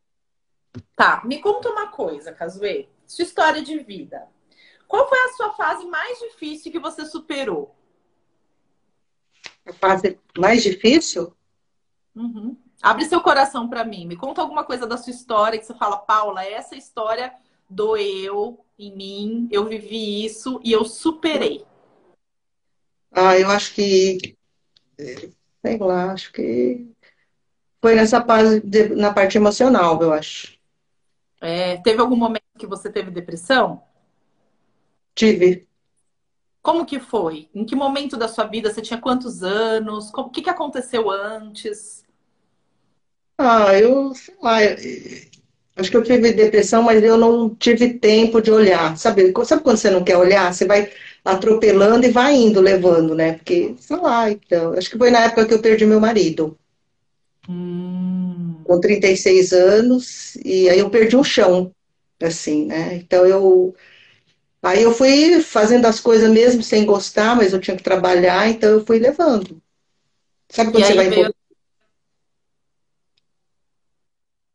Tá, me conta uma coisa, Casuê. Sua história de vida. Qual foi a sua fase mais difícil que você superou? a fase mais difícil? Uhum. Abre seu coração para mim. Me conta alguma coisa da sua história que você fala, Paula, essa história doeu em mim, eu vivi isso e eu superei. Ah, eu acho que, sei lá, acho que foi nessa de, na parte emocional, eu acho. É, teve algum momento que você teve depressão? Tive. Como que foi? Em que momento da sua vida? Você tinha quantos anos? O que, que aconteceu antes? Ah, eu sei lá. Acho que eu tive depressão, mas eu não tive tempo de olhar. Sabe, sabe quando você não quer olhar? Você vai atropelando e vai indo, levando, né? Porque, sei lá, então. Acho que foi na época que eu perdi meu marido. Hum. Com 36 anos, e aí eu perdi o chão, assim, né? Então eu Aí eu fui fazendo as coisas mesmo sem gostar, mas eu tinha que trabalhar, então eu fui levando. Sabe quando você vai veio...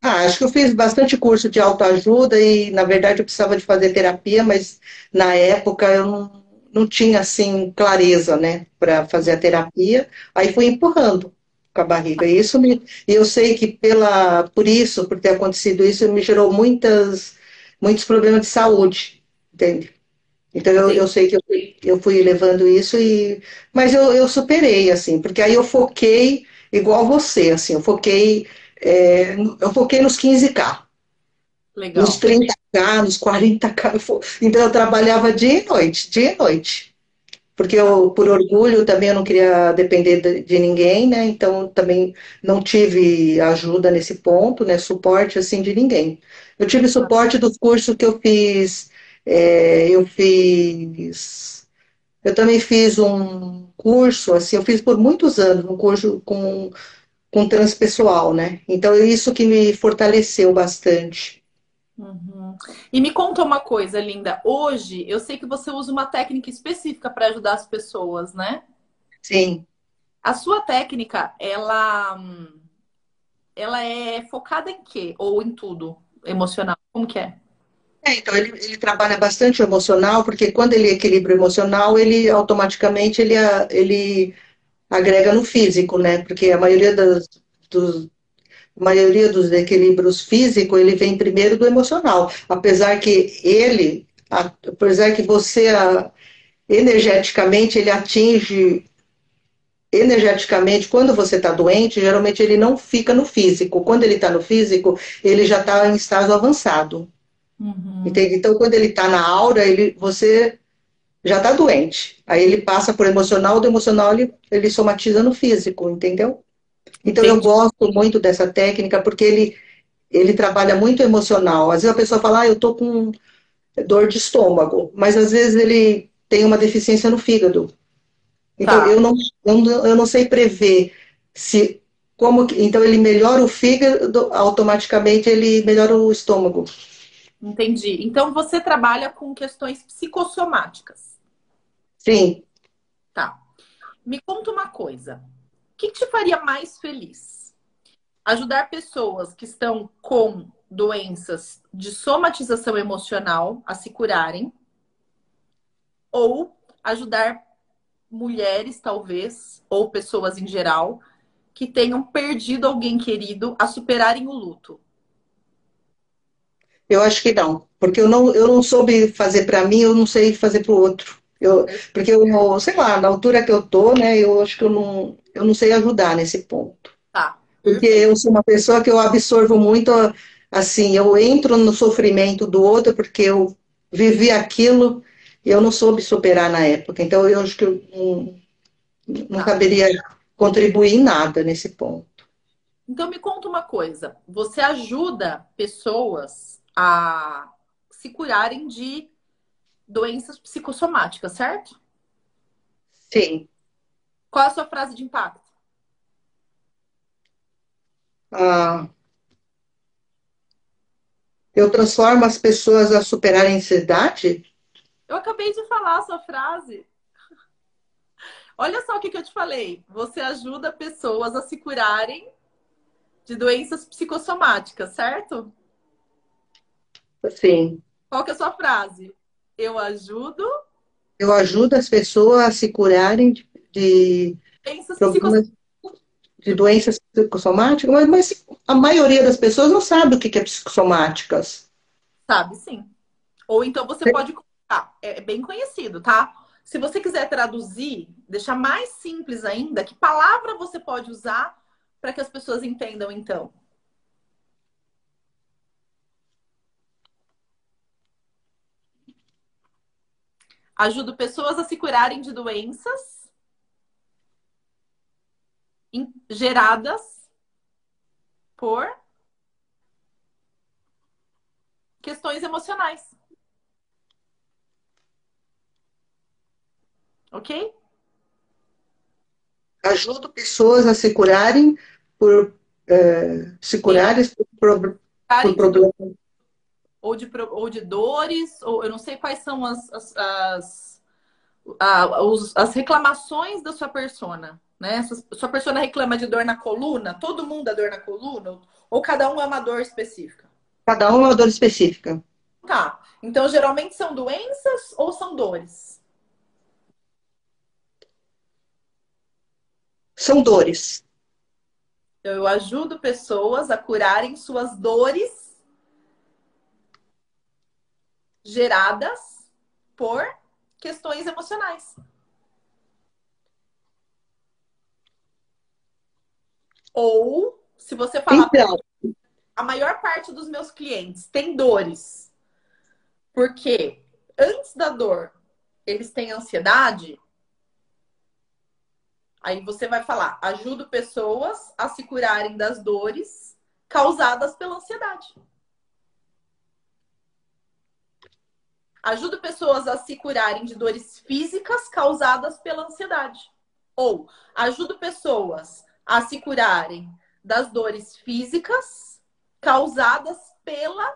Ah, acho que eu fiz bastante curso de autoajuda e, na verdade, eu precisava de fazer terapia, mas na época eu não, não tinha, assim, clareza, né, para fazer a terapia. Aí fui empurrando com a barriga. E isso me, eu sei que pela, por isso, por ter acontecido isso, me gerou muitas, muitos problemas de saúde, entende? Então eu, eu sei que eu, eu fui levando isso e, mas eu, eu superei assim, porque aí eu foquei igual você, assim, eu foquei, é, eu foquei nos 15k. Legal. Nos 30k, nos 40k. Então eu trabalhava dia e noite, dia e noite porque eu, por orgulho, também eu não queria depender de, de, ninguém, né? Então também não tive ajuda nesse ponto, né? Suporte assim de ninguém. Eu tive suporte dos cursos que eu fiz. É, eu fiz. Eu também fiz um curso, assim, eu fiz por muitos anos um curso com, com transpessoal, né? Então, é isso que me fortaleceu bastante. Uhum. E me conta uma coisa, Linda. Hoje, eu sei que você usa uma técnica específica para ajudar as pessoas, né? Sim. A sua técnica, ela, ela é focada em quê? Ou em tudo? Emocional? Como que é? É, então ele, ele trabalha bastante emocional, porque quando ele equilibra o emocional, ele automaticamente ele, ele agrega no físico, né? Porque a maioria das, dos, a maioria dos equilíbrios físicos, ele vem primeiro do emocional. Apesar que ele, apesar que você energeticamente, ele atinge energeticamente, quando você está doente, geralmente ele não fica no físico. Quando ele está no físico, ele já está em estágio avançado. Uhum. Entende? Então, quando ele está na aura, ele, você já está doente. Aí ele passa por emocional, do emocional ele, ele somatiza no físico, entendeu? Então Entendi. eu gosto muito dessa técnica porque ele, ele trabalha muito emocional. Às vezes a pessoa fala, ah, eu tô com dor de estômago, mas às vezes ele tem uma deficiência no fígado. Então tá. eu, não, eu, eu não sei prever se como então ele melhora o fígado, automaticamente ele melhora o estômago. Entendi. Então você trabalha com questões psicossomáticas. Sim. Tá. Me conta uma coisa que te faria mais feliz? Ajudar pessoas que estão com doenças de somatização emocional a se curarem? Ou ajudar mulheres, talvez, ou pessoas em geral, que tenham perdido alguém querido a superarem o luto? Eu acho que não, porque eu não, eu não soube fazer para mim, eu não sei fazer para o outro. Eu, porque eu, sei lá, na altura que eu tô, né, eu acho que eu não, eu não sei ajudar nesse ponto. Tá. Porque eu sou uma pessoa que eu absorvo muito, assim, eu entro no sofrimento do outro porque eu vivi aquilo e eu não soube superar na época. Então eu acho que eu não, não tá. caberia contribuir em nada nesse ponto. Então me conta uma coisa, você ajuda pessoas a se curarem de doenças psicossomáticas, certo? Sim. Qual a sua frase de impacto? Ah, eu transformo as pessoas a superarem a ansiedade? Eu acabei de falar a sua frase. Olha só o que, que eu te falei. Você ajuda pessoas a se curarem de doenças psicossomáticas, certo? Sim. Qual que é a sua frase? Eu ajudo. Eu ajudo as pessoas a se curarem de, de problemas, de doenças psicossomáticas, mas, mas, a maioria das pessoas não sabe o que é psicossomáticas. Sabe, sim. Ou então você é. pode colocar, é bem conhecido, tá? Se você quiser traduzir, deixar mais simples ainda, que palavra você pode usar para que as pessoas entendam, então? Ajudo pessoas a se curarem de doenças geradas por questões emocionais. Ok? Ajudo pessoas a se curarem por é, se curarem por, por, por problemas ou de, ou de dores, ou eu não sei quais são as, as, as, as reclamações da sua persona, né? Se sua pessoa reclama de dor na coluna, todo mundo dá dor na coluna? Ou cada um é uma dor específica? Cada um é uma dor específica. Tá. Então, geralmente são doenças ou são dores? São dores. Eu ajudo pessoas a curarem suas dores geradas por questões emocionais. Ou, se você falar, então, a maior parte dos meus clientes tem dores, porque antes da dor eles têm ansiedade, aí você vai falar, ajudo pessoas a se curarem das dores causadas pela ansiedade. Ajudo pessoas a se curarem de dores físicas causadas pela ansiedade. Ou ajudo pessoas a se curarem das dores físicas causadas pela.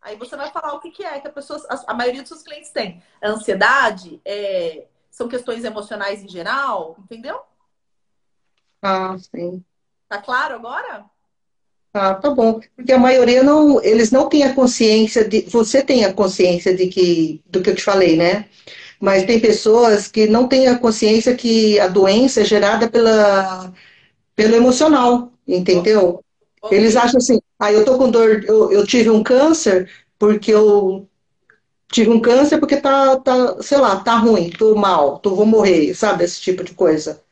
Aí você vai falar o que, que é que a pessoa, a, maioria dos seus clientes tem. ansiedade, é, são questões emocionais em geral, entendeu? Ah, sim. Tá claro agora? Ah, tá bom. Porque a maioria não, eles não têm a consciência de. Você tem a consciência de que do que eu te falei, né? Mas tem pessoas que não têm a consciência que a doença é gerada pela pelo emocional, entendeu? Eles acham assim, ah, eu tô com dor, eu, eu tive um câncer porque eu tive um câncer porque tá, tá, sei lá, tá ruim, tô mal, tô, vou morrer, sabe? Esse tipo de coisa.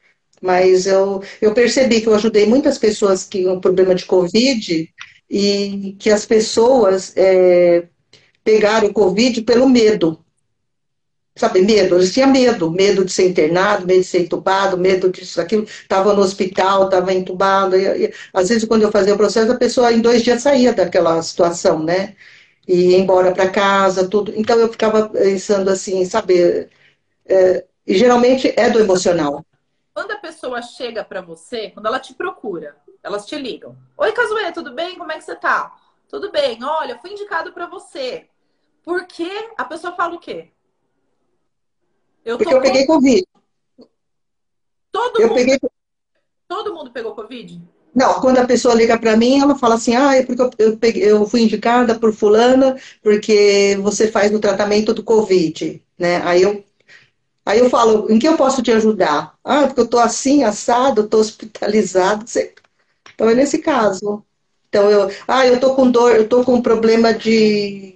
Mas eu, eu percebi que eu ajudei muitas pessoas que tinham problema de Covid e que as pessoas é, pegaram o Covid pelo medo. Sabe, medo, eles tinham medo, medo de ser internado, medo de ser entubado, medo disso, aquilo, estava no hospital, estava entubado, e, e, às vezes quando eu fazia o processo, a pessoa em dois dias saía daquela situação, né, e ia embora para casa, tudo, então eu ficava pensando assim, sabe, é, e geralmente é do emocional. Quando a pessoa chega para você, quando ela te procura, elas te ligam, oi Casuê, tudo bem, como é que você tá? Tudo bem, olha, fui indicado para você, porque a pessoa fala o quê? Eu Porque eu peguei Covid. Todo, eu mundo... Peguei... Todo mundo pegou Covid? Não, quando a pessoa liga para mim, ela fala assim, ah, é porque eu, eu, peguei, eu, fui indicada por fulana porque você faz o tratamento do Covid, né? Aí eu, aí eu falo, em que eu posso te ajudar? Ah, porque eu tô assim, assado, tô hospitalizado. Então é nesse caso. Então eu, ah, eu tô com dor, eu tô com problema de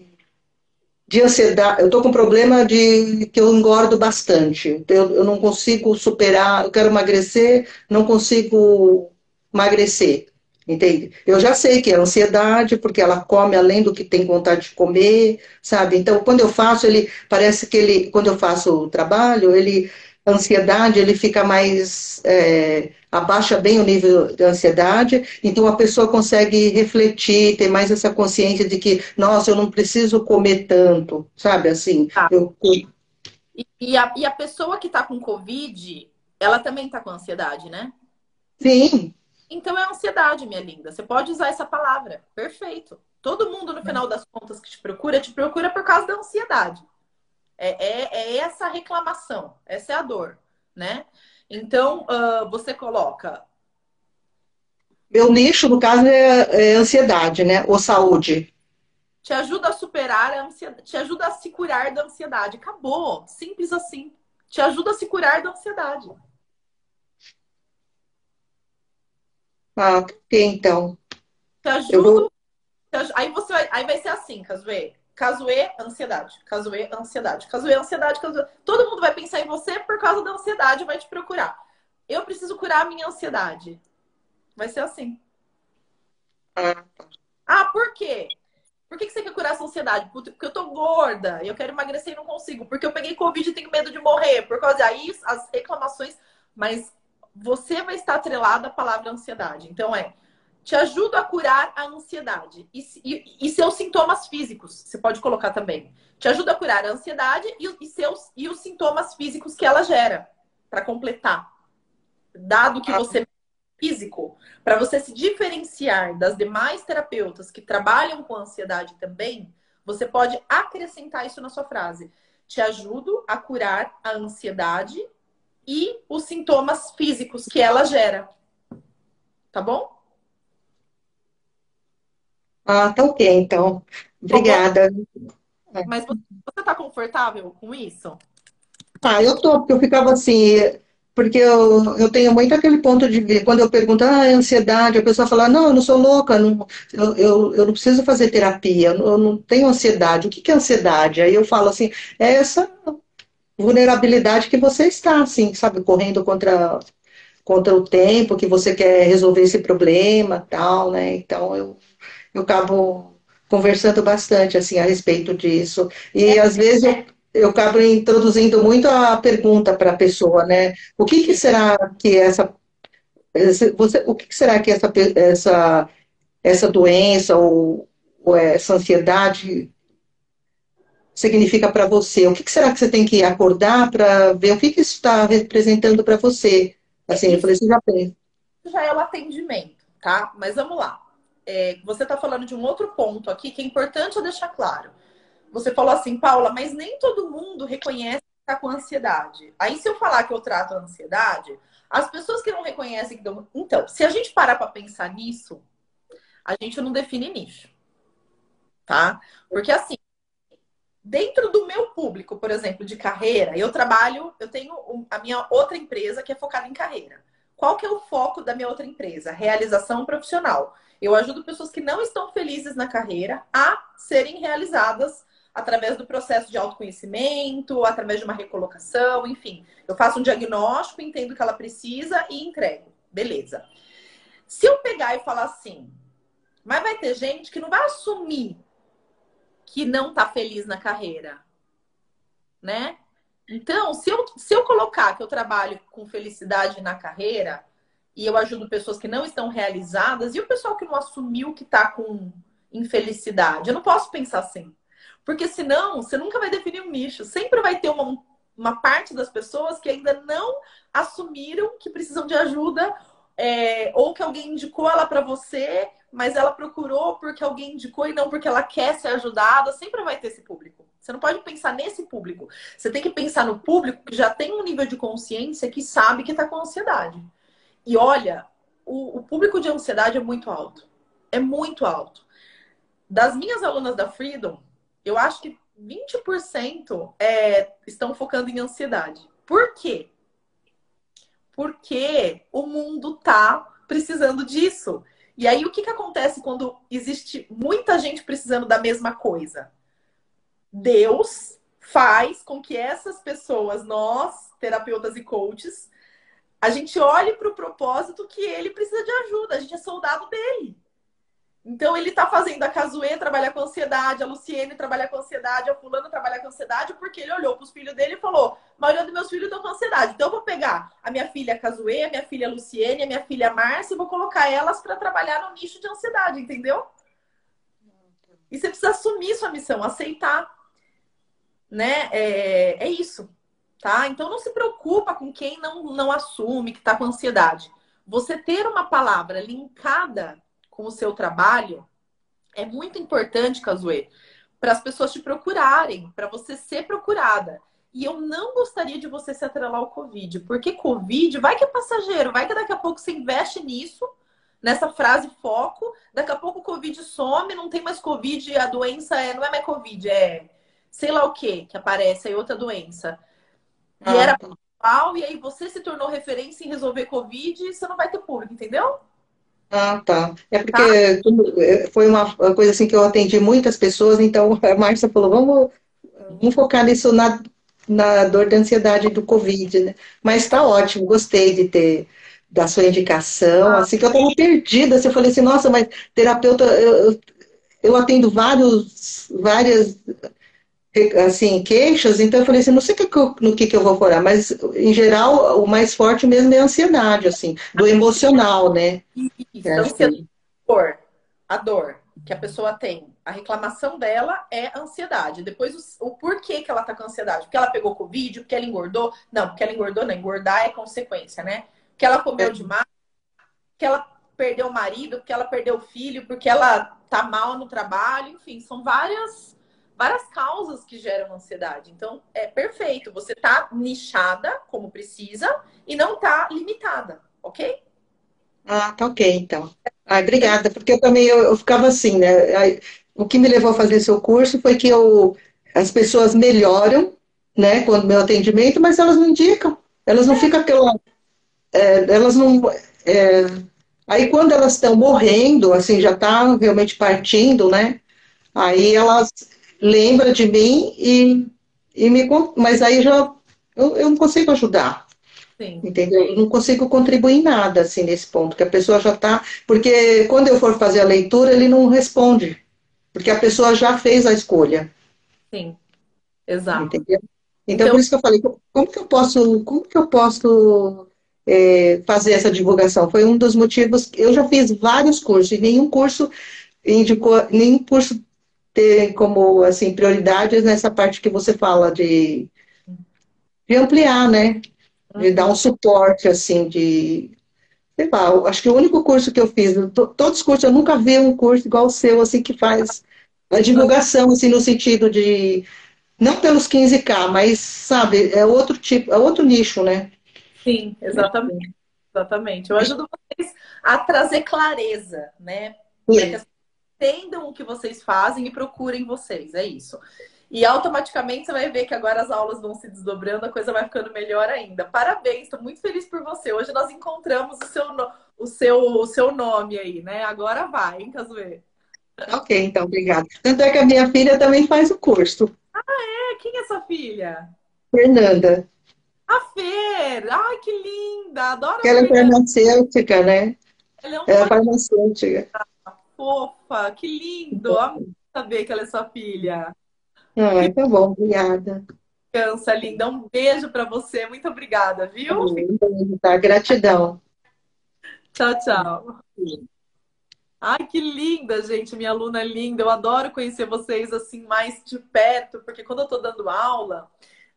de ansiedade, eu tô com problema de que eu engordo bastante. Eu, eu não consigo superar, eu quero emagrecer, não consigo emagrecer. Entende? Eu já sei que é ansiedade, porque ela come além do que tem vontade de comer, sabe? Então, quando eu faço, ele parece que ele, quando eu faço o trabalho, ele a ansiedade ele fica mais é, abaixa bem o nível de ansiedade, então a pessoa consegue refletir, ter mais essa consciência de que, nossa, eu não preciso comer tanto, sabe? Assim, tá. eu... e, e, a, e a pessoa que está com Covid, ela também está com ansiedade, né? Sim. Então é ansiedade, minha linda. Você pode usar essa palavra. Perfeito. Todo mundo, no final das contas, que te procura, te procura por causa da ansiedade. É, é, é essa reclamação, essa é a dor, né? Então, uh, você coloca. Meu nicho, no caso, é, é, ansiedade, né? Ou saúde. Te ajuda a superar a ansiedade, te ajuda a se curar da ansiedade. Acabou. Simples assim. Te ajuda a se curar da ansiedade. Ah, ok, então. Ajuda. Vou... Aí você vai... aí vai ser assim, Casuê. Caso E, ansiedade. Caso E, ansiedade. Caso E, ansiedade. Caso e... Todo mundo vai pensar em você por causa da ansiedade vai te procurar. Eu preciso curar a minha ansiedade. Vai ser assim. Ah, por quê? Por que você quer curar essa ansiedade? Porque eu tô gorda, eu quero emagrecer e não consigo. Porque eu peguei Covid e tenho medo de morrer. Por causa aí as reclamações. Mas você vai estar atrelada à palavra ansiedade. Então é te ajuda a curar a ansiedade e, e, e, seus sintomas físicos. Você pode colocar também. Te ajuda a curar a ansiedade e, e seus, e os sintomas físicos que ela gera, para completar. Dado que você é físico, para você se diferenciar das demais terapeutas que trabalham com ansiedade também, você pode acrescentar isso na sua frase. Te ajudo a curar a ansiedade e os sintomas físicos que ela gera. Tá bom? Ah, tá ok, então. Obrigada. Mas você tá confortável com isso? Ah, eu tô, porque eu ficava assim, porque eu, eu tenho muito aquele ponto de ver, quando eu pergunto, ah, é ansiedade, a pessoa fala, não, eu não sou louca, não, eu, eu, eu não preciso fazer terapia, eu não, eu não tenho ansiedade. O que, que é ansiedade? Aí eu falo assim, é essa vulnerabilidade que você está, assim, sabe, correndo contra, contra o tempo, que você quer resolver esse problema, tal, né? Então eu, eu acabo conversando bastante, assim, a respeito disso. E é. às vezes eu, eu acabo introduzindo muito a pergunta para a pessoa, né? O que, que será que essa você, o que será que essa, essa, essa doença ou, ou essa ansiedade significa para você? O que, que, será que você tem que acordar para ver o que, que isso está representando para você? Assim, eu falei, você já pensa. Já é o atendimento, tá? Mas vamos lá. É, você está falando de um outro ponto aqui que é importante eu deixar claro. Você falou assim, Paula, mas nem todo mundo reconhece que está com ansiedade. Aí, se eu falar que eu trato a ansiedade, as pessoas que não reconhecem que dão. Então, se a gente parar para pensar nisso, a gente não define nicho. Tá? Porque assim, Dentro do meu público, por exemplo, de carreira, eu trabalho, eu tenho a minha outra empresa que é focada em carreira. Qual que é o foco da minha outra empresa? Realização profissional. Eu ajudo pessoas que não estão felizes na carreira a serem realizadas através do processo de autoconhecimento, através de uma recolocação, enfim. Eu faço um diagnóstico, entendo o que ela precisa e entrego. Beleza. Se eu pegar e falar assim, mas vai ter gente que não vai assumir que não está feliz na carreira, né? Então, se eu, se eu colocar que eu trabalho com felicidade na carreira e eu ajudo pessoas que não estão realizadas, e o pessoal que não assumiu que está com infelicidade? Eu não posso pensar assim. Porque senão, você nunca vai definir um nicho. Sempre vai ter uma, uma parte das pessoas que ainda não assumiram que precisam de ajuda, é, ou que alguém indicou ela para você, mas ela procurou porque alguém indicou e não porque ela quer ser ajudada, sempre vai ter esse público. Você não pode pensar nesse público. Você tem que pensar no público que já tem um nível de consciência que sabe que está com ansiedade. E olha, o, o, público de ansiedade é muito alto. É muito alto. Das minhas alunas da Freedom, eu acho que 20% é, estão focando em ansiedade. Por quê? Porque o mundo tá precisando disso. E aí, o que, que acontece quando existe muita gente precisando da mesma coisa? Deus faz com que essas pessoas, nós, terapeutas e coaches, a gente olhe para o propósito que ele precisa de ajuda, a gente é soldado dele. Então ele está fazendo a Casuê trabalhar com ansiedade, a Luciene trabalhar com ansiedade, a fulano trabalhar com ansiedade, porque ele olhou para os filhos dele e falou: a maioria dos meus filhos estão com ansiedade. Então eu vou pegar a minha filha Casuê, a minha filha Luciene, a minha filha Márcia e vou colocar elas para trabalhar no nicho de ansiedade, entendeu? E você precisa assumir sua missão, aceitar. Né? É, é isso. Tá? Então não se preocupa com quem não, não assume que está com ansiedade. Você ter uma palavra linkada com o seu trabalho, é muito importante, Cazuê, para as pessoas te procurarem, para você ser procurada. E eu não gostaria de você se atrelar ao Covid, porque Covid vai que é passageiro, vai que daqui a pouco você investe nisso, nessa frase foco, daqui a pouco o Covid some, não tem mais Covid, a doença é, não é mais Covid, é sei lá o que que aparece, é outra doença. E ah, era pau, e aí você se tornou referência em resolver Covid você não vai ter público, entendeu? Ah, tá. É porque tá. Foi uma coisa assim que eu atendi muitas pessoas, então *laughs* a Márcia falou, vamos, vamos focar nisso na, na dor da ansiedade do Covid, né? Mas tá ótimo, gostei de ter da sua indicação, ah. assim que eu tava perdida, assim, eu falei assim, nossa, mas terapeuta, eu, eu atendo vários, várias assim, queixas, então eu falei assim, não sei no que, que eu vou forar, mas em geral o mais forte mesmo é a ansiedade, assim, do emocional, né? Isso, é, assim. dor, a dor que a pessoa tem, a reclamação dela é ansiedade. Depois o, o porquê que ela tá com ansiedade, porque ela pegou Covid, porque ela engordou, não, porque ela engordou, não, engordar é consequência, né? Porque ela comeu é. demais, porque ela perdeu o marido, porque ela perdeu o filho, porque ela tá mal no trabalho, enfim, são várias várias causas que geram ansiedade. Então, é perfeito. Você tá nichada como precisa e não tá limitada, ok? Ah, tá ok, então. Ah, obrigada, porque eu também eu, eu ficava assim, né? O que me levou a fazer seu curso foi que eu, as pessoas melhoram, né, com o meu atendimento, mas elas não indicam, elas não ficam aquela. É, elas não. É, aí quando elas estão morrendo, assim, já tá realmente partindo, né? Aí elas lembram de mim e, e me. Mas aí já eu, eu não consigo ajudar. Sim. Entendeu? Eu não consigo contribuir em nada, assim, nesse ponto, que a pessoa já está. Porque quando eu for fazer a leitura, ele não responde. Porque a pessoa já fez a escolha. Sim, exato. Entendeu? Então, então, por isso que eu falei, como que eu posso, como que eu posso é, fazer essa divulgação? Foi um dos motivos. Eu já fiz vários cursos, e nenhum curso indicou, nenhum curso tem como assim prioridades nessa parte que você fala de, de ampliar, né? De dar um suporte, assim, de. Sei lá, acho que o único curso que eu fiz, todos os cursos, eu nunca vi um curso igual o seu, assim, que faz a divulgação, assim, no sentido de. Não pelos 15K, mas, sabe, é outro tipo, é outro nicho, né? Sim, exatamente. Exatamente. Eu ajudo vocês a trazer clareza, né? Para que as entendam o que vocês fazem e procurem vocês. É isso. E automaticamente você vai ver que agora as aulas vão se desdobrando, a coisa vai ficando melhor ainda. Parabéns, estou muito feliz por você. Hoje nós encontramos o seu, o seu, o seu nome aí, né? Agora vai, hein, Casuê? Ok, então, obrigada. Tanto é que a minha filha também faz o curso. Ah, é? Quem é sua filha? Fernanda. A Fer! Ai, que linda! Adoro Ela é farmacêutica, né? Ela é, um é farmacêutica. Fofa, que lindo! Amo saber que ela é sua filha. Ah, tá bom, obrigada. Criança linda, um beijo para você. Muito obrigada, viu? Um beijo, tá? Gratidão. Tchau, tchau. Ai, que linda, gente, minha aluna é linda. Eu adoro conhecer vocês assim mais de perto, porque quando eu tô dando aula,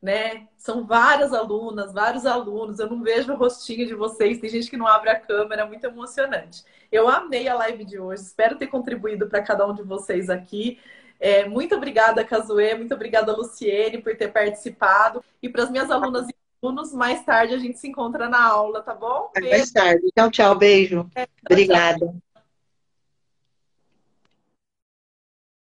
né, são várias alunas, vários alunos. Eu não vejo o rostinho de vocês. Tem gente que não abre a câmera, é muito emocionante. Eu amei a live de hoje. Espero ter contribuído para cada um de vocês aqui. É, muito obrigada, Casuê, muito obrigada, Luciene, por ter participado. E para as minhas alunas e alunos, mais tarde a gente se encontra na aula, tá bom? Beijo. Mais tarde. Tchau, tchau. Beijo. É, tchau, Obrigada. Tchau.